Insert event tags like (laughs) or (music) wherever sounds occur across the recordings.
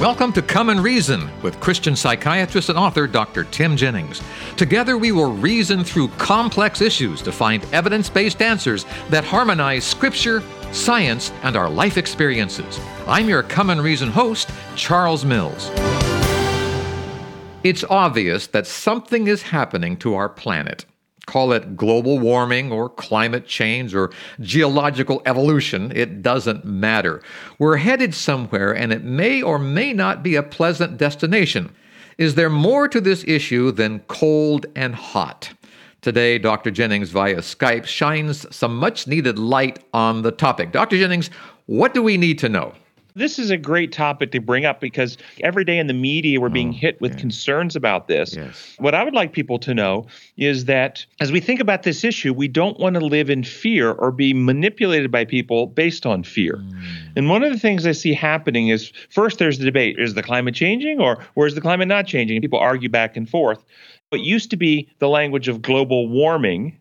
Welcome to Come and Reason with Christian psychiatrist and author Dr. Tim Jennings. Together, we will reason through complex issues to find evidence based answers that harmonize Scripture, science, and our life experiences. I'm your Come and Reason host, Charles Mills. It's obvious that something is happening to our planet. Call it global warming or climate change or geological evolution, it doesn't matter. We're headed somewhere and it may or may not be a pleasant destination. Is there more to this issue than cold and hot? Today, Dr. Jennings via Skype shines some much needed light on the topic. Dr. Jennings, what do we need to know? This is a great topic to bring up because every day in the media we're being oh, hit with yeah. concerns about this. Yes. What I would like people to know is that as we think about this issue, we don't want to live in fear or be manipulated by people based on fear. Mm. And one of the things I see happening is first there's the debate is the climate changing or, or is the climate not changing? People argue back and forth. What used to be the language of global warming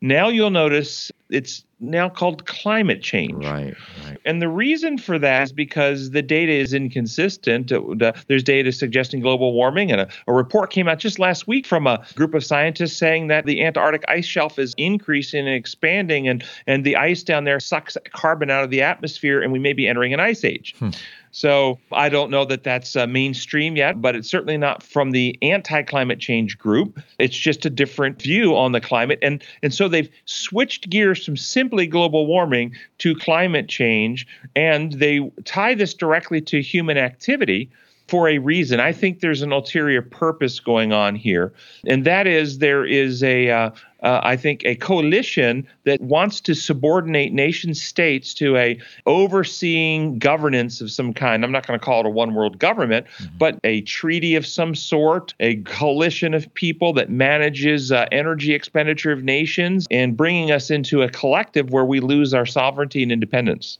now you'll notice it's now called climate change. Right, right. And the reason for that is because the data is inconsistent. Uh, there's data suggesting global warming, and a, a, report came out just last week from a group of scientists saying that the Antarctic ice shelf is increasing and expanding, and, and the ice down there sucks carbon out of the atmosphere, and we may be entering an ice age. Hmm. So I don't know that that's uh, mainstream yet, but it's certainly not from the anti-climate change group. It's just a different view on the climate, and and so they've switched gears from simply global warming to climate change, and they tie this directly to human activity for a reason. I think there's an ulterior purpose going on here, and that is there is a, uh, uh, I think, a coalition that wants to subordinate nation states to a overseeing governance of some kind. I'm not going to call it a one world government, mm-hmm. but a treaty of some sort, a coalition of people that manages uh, energy expenditure of nations and bringing us into a collective where we lose our sovereignty and independence.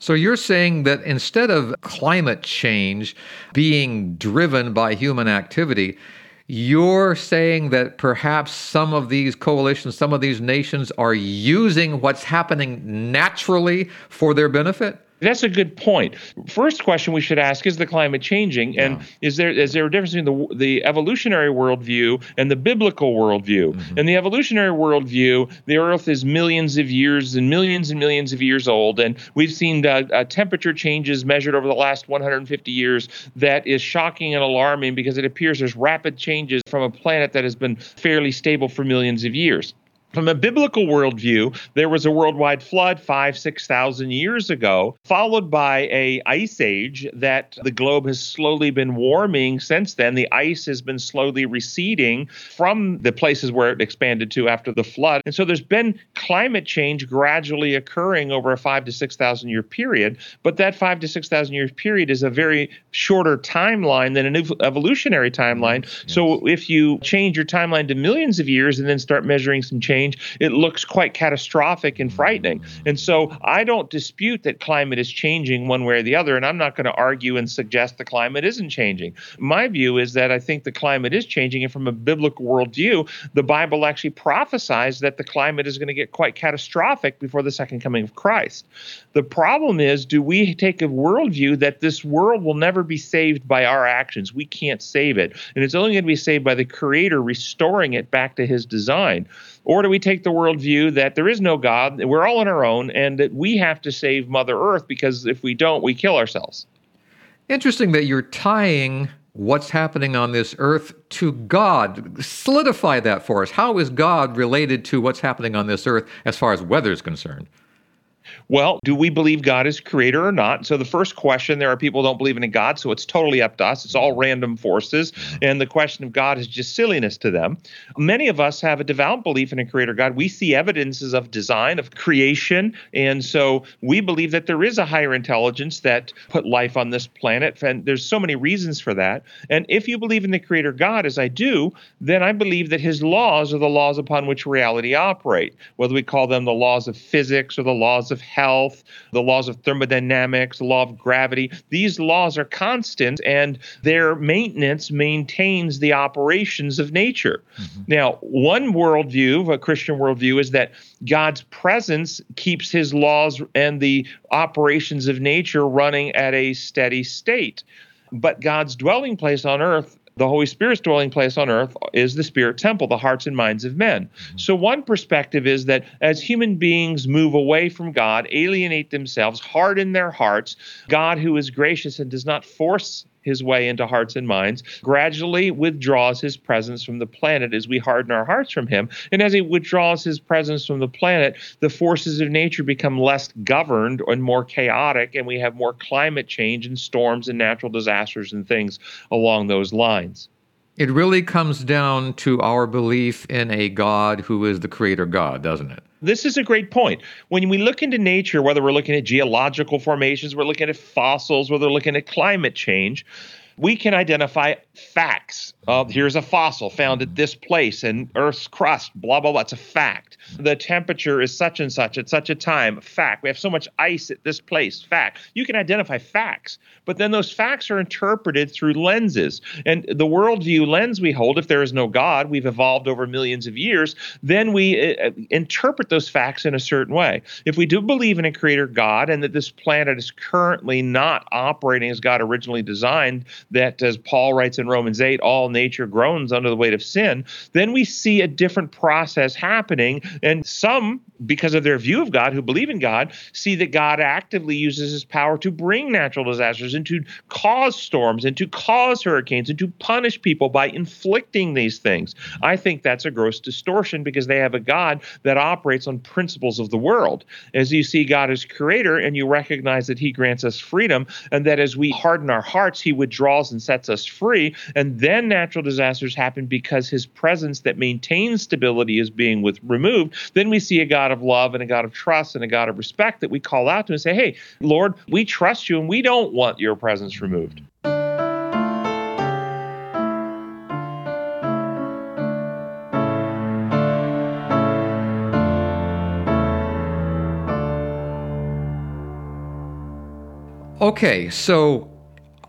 So you're saying that instead of climate change being driven by human activity, you're saying that perhaps some of these coalitions, some of these nations are using what's happening naturally for their benefit? That's a good point. First question we should ask is the climate changing, and yeah. is there is there a difference between the the evolutionary worldview and the biblical worldview? Mm-hmm. In the evolutionary worldview, the Earth is millions of years and millions and millions of years old, and we've seen uh, uh, temperature changes measured over the last 150 years that is shocking and alarming because it appears there's rapid changes from a planet that has been fairly stable for millions of years. From a biblical worldview, there was a worldwide flood five, six thousand years ago, followed by a ice age that the globe has slowly been warming since then. The ice has been slowly receding from the places where it expanded to after the flood. And so there's been climate change gradually occurring over a five to six thousand year period. But that five to six thousand year period is a very shorter timeline than an evolutionary timeline. Yes. So if you change your timeline to millions of years and then start measuring some change, change, it looks quite catastrophic and frightening. And so I don't dispute that climate is changing one way or the other, and I'm not going to argue and suggest the climate isn't changing. My view is that I think the climate is changing, and from a biblical worldview, the Bible actually prophesies that the climate is going to get quite catastrophic before the second coming of Christ. The problem is, do we take a worldview that this world will never be saved by our actions? We can't save it, and it's only going to be saved by the Creator restoring it back to His design. Or do we take the worldview that there is no God, we're all on our own, and that we have to save Mother Earth because if we don't, we kill ourselves? Interesting that you're tying what's happening on this earth to God. Solidify that for us. How is God related to what's happening on this earth as far as weather is concerned? Well, do we believe God is creator or not? So the first question, there are people who don't believe in a God, so it's totally up to us. It's all random forces. And the question of God is just silliness to them. Many of us have a devout belief in a creator God. We see evidences of design, of creation. And so we believe that there is a higher intelligence that put life on this planet. And there's so many reasons for that. And if you believe in the creator God, as I do, then I believe that his laws are the laws upon which reality operate, whether we call them the laws of physics or the laws of health, the laws of thermodynamics, the law of gravity. These laws are constant and their maintenance maintains the operations of nature. Mm-hmm. Now, one worldview, a Christian worldview, is that God's presence keeps his laws and the operations of nature running at a steady state. But God's dwelling place on earth the Holy Spirit's dwelling place on earth is the spirit temple, the hearts and minds of men. Mm-hmm. So, one perspective is that as human beings move away from God, alienate themselves, harden their hearts, God, who is gracious and does not force his way into hearts and minds, gradually withdraws his presence from the planet as we harden our hearts from him. And as he withdraws his presence from the planet, the forces of nature become less governed and more chaotic, and we have more climate change and storms and natural disasters and things along those lines. It really comes down to our belief in a God who is the creator God, doesn't it? This is a great point. When we look into nature, whether we're looking at geological formations, we're looking at fossils, whether we're looking at climate change, we can identify facts. Uh, here's a fossil found at this place in Earth's crust, blah, blah, blah. It's a fact. The temperature is such and such at such a time, fact. We have so much ice at this place, fact. You can identify facts, but then those facts are interpreted through lenses. And the worldview lens we hold, if there is no God, we've evolved over millions of years, then we uh, uh interpret those facts in a certain way. If we do believe in a creator God and that this planet is currently not operating as God originally designed, that as Paul writes in Romans 8, all nature groans under the weight of sin, then we see a different process happening. And some, because of their view of God, who believe in God, see that God actively uses his power to bring natural disasters and to cause storms and to cause hurricanes and to punish people by inflicting these things. I think that's a gross distortion because they have a God that operates on principles of the world. As you see God as creator and you recognize that he grants us freedom and that as we harden our hearts, he withdraws and sets us free. And then natural disasters happen because his presence that maintains stability is being with removed. Then we see a God of love and a God of trust and a God of respect that we call out to and say, Hey, Lord, we trust you and we don't want your presence removed. Okay, so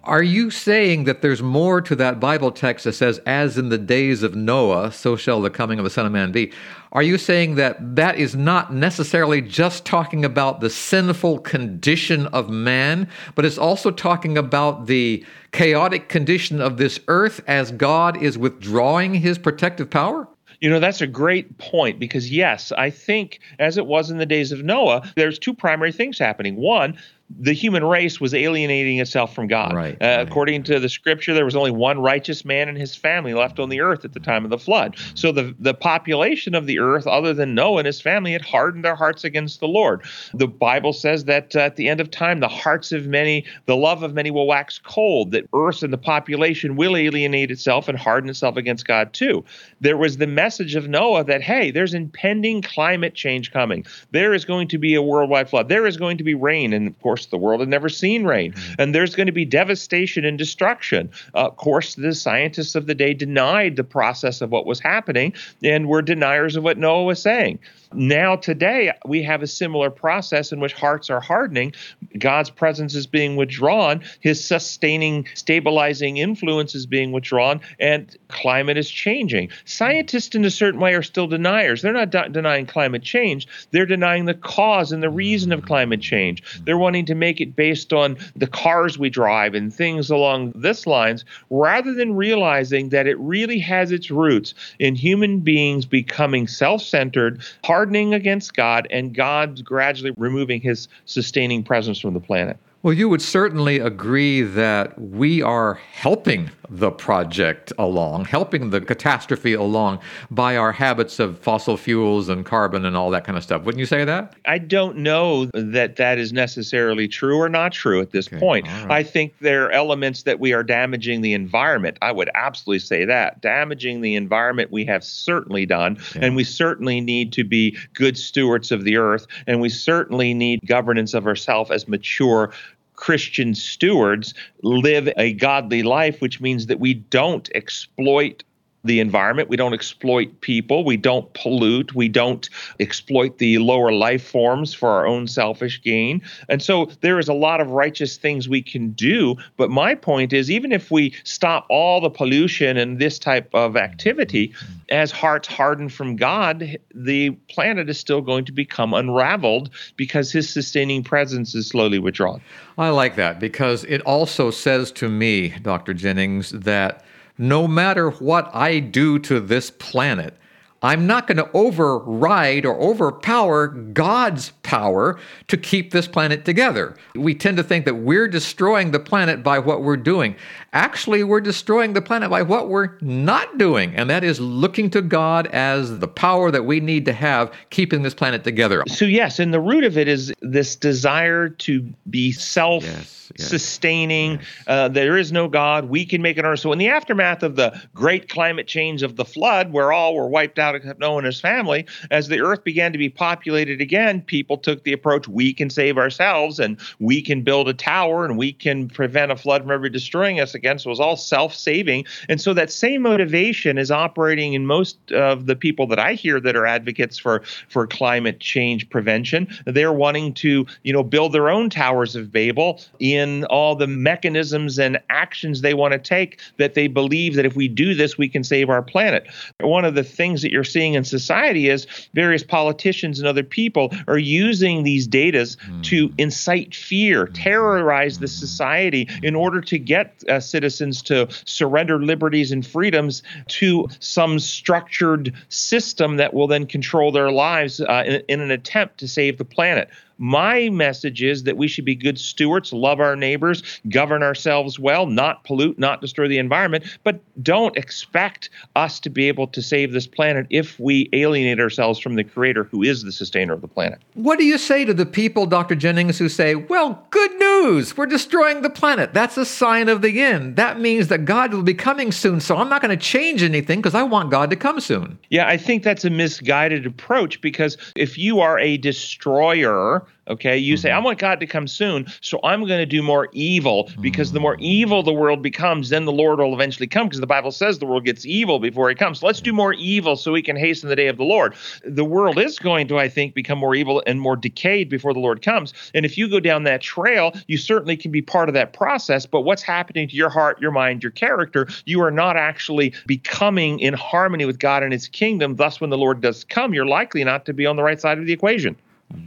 are you saying that there's more to that Bible text that says, as in the days of Noah, so shall the coming of the Son of Man be? Are you saying that that is not necessarily just talking about the sinful condition of man, but it's also talking about the chaotic condition of this earth as God is withdrawing his protective power? You know, that's a great point because, yes, I think as it was in the days of Noah, there's two primary things happening. One, the human race was alienating itself from God. Right, uh, right. According to the scripture, there was only one righteous man and his family left on the earth at the time of the flood. So the, the population of the earth, other than Noah and his family, had hardened their hearts against the Lord. The Bible says that uh, at the end of time, the hearts of many, the love of many will wax cold, that earth and the population will alienate itself and harden itself against God too. There was the message of Noah that, hey, there's impending climate change coming. There is going to be a worldwide flood. There is going to be rain. And of course, course, the world had never seen rain. Mm-hmm. And there's going to be devastation and destruction. Uh, of course, the scientists of the day denied the process of what was happening and were deniers of what Noah was saying. Now, today, we have a similar process in which hearts are hardening. God's presence is being withdrawn, his sustaining, stabilizing influence is being withdrawn, and climate is changing. Scientists, in a certain way, are still deniers. They're not de- denying climate change, they're denying the cause and the reason of climate change. They're wanting to make it based on the cars we drive and things along this lines, rather than realizing that it really has its roots in human beings becoming self centered, hardening against God, and God gradually removing his sustaining presence from the planet. Well, you would certainly agree that we are helping the project along, helping the catastrophe along by our habits of fossil fuels and carbon and all that kind of stuff. Wouldn't you say that? I don't know that that is necessarily true or not true at this okay, point. Right. I think there are elements that we are damaging the environment. I would absolutely say that. Damaging the environment we have certainly done, yeah. and we certainly need to be good stewards of the earth, and we certainly need governance of ourselves as mature Christian stewards live a godly life, which means that we don't exploit the environment. We don't exploit people. We don't pollute. We don't exploit the lower life forms for our own selfish gain. And so there is a lot of righteous things we can do. But my point is, even if we stop all the pollution and this type of activity, as hearts harden from God, the planet is still going to become unraveled because his sustaining presence is slowly withdrawn. I like that because it also says to me, Dr. Jennings, that no matter what I do to this planet, I'm not going to override or overpower God's power to keep this planet together. We tend to think that we're destroying the planet by what we're doing. Actually, we're destroying the planet by what we're not doing, and that is looking to God as the power that we need to have keeping this planet together. So, yes, and the root of it is this desire to be self. Yes sustaining. Yes. Uh, there is no God. We can make it our. So in the aftermath of the great climate change of the flood, where all were wiped out except Noah and his family, as the earth began to be populated again, people took the approach: we can save ourselves, and we can build a tower, and we can prevent a flood from ever destroying us again. So it was all self-saving, and so that same motivation is operating in most of the people that I hear that are advocates for for climate change prevention. They're wanting to, you know, build their own towers of Babel in all the mechanisms and actions they want to take that they believe that if we do this, we can save our planet. One of the things that you're seeing in society is various politicians and other people are using these data mm. to incite fear, hmm. terrorize the society in order to get uh, citizens to surrender liberties and freedoms to some structured system that will then control their lives uh, in, in an attempt to save the planet. My message is that we should be good stewards, love our neighbors, govern ourselves well, not pollute, not destroy the environment, but don't expect us to be able to save this planet if we alienate ourselves from the creator who is the sustainer of the planet. What do you say to the people, Dr. Jennings, who say, well, good news, we're destroying the planet. That's a sign of the end. That means that God will be coming soon, so I'm not going to change anything because I want God to come soon. Yeah, I think that's a misguided approach because if you are a destroyer, Okay, you mm-hmm. say, I want God to come soon, so I'm going to do more evil because mm-hmm. the more mm. evil the world becomes, then the Lord will eventually come because the Bible says the world gets evil before he comes. So let's do more evil so we can hasten the day of the Lord. The world is going to, I think, become more evil and more decayed before the Lord comes. And if you go down that trail, you certainly can be part of that process. But what's happening to your heart, your mind, your character, you are not actually becoming in harmony with God and his kingdom. Thus, when the Lord does come, you're likely not to be on the right side of the equation.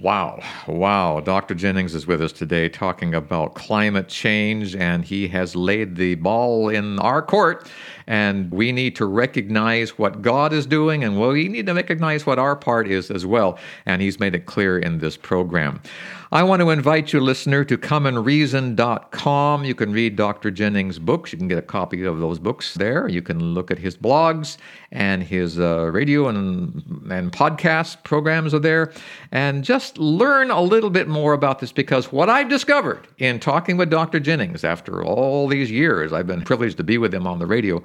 Wow. Wow. Dr. Jennings is with us today talking about climate change, and he has laid the ball in our court. And we need to recognize what God is doing, and we need to recognize what our part is as well. And he's made it clear in this program. I want to invite you, listener, to comeandreason.com. You can read Dr. Jennings' books. You can get a copy of those books there. You can look at his blogs and his uh, radio and, and podcast programs are there. And just learn a little bit more about this because what I've discovered in talking with Dr. Jennings after all these years, I've been privileged to be with him on the radio,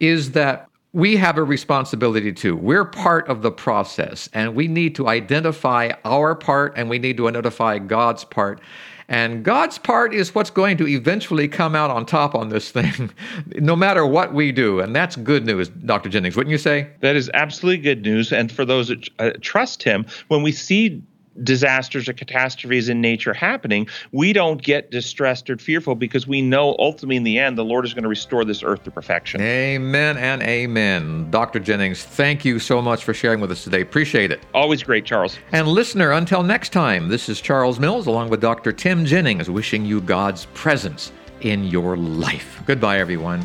is that we have a responsibility too. We're part of the process, and we need to identify our part and we need to identify God's part. And God's part is what's going to eventually come out on top on this thing, (laughs) no matter what we do. And that's good news, Dr. Jennings, wouldn't you say? That is absolutely good news. And for those that uh, trust Him, when we see disasters or catastrophes in nature happening, we don't get distressed or fearful because we know ultimately in the end the Lord is going to restore this earth to perfection. Amen and amen. Dr. Jennings, thank you so much for sharing with us today. Appreciate it. Always great, Charles. And listener, until next time, this is Charles Mills along with Dr. Tim Jennings wishing you God's presence in your life. Goodbye, everyone.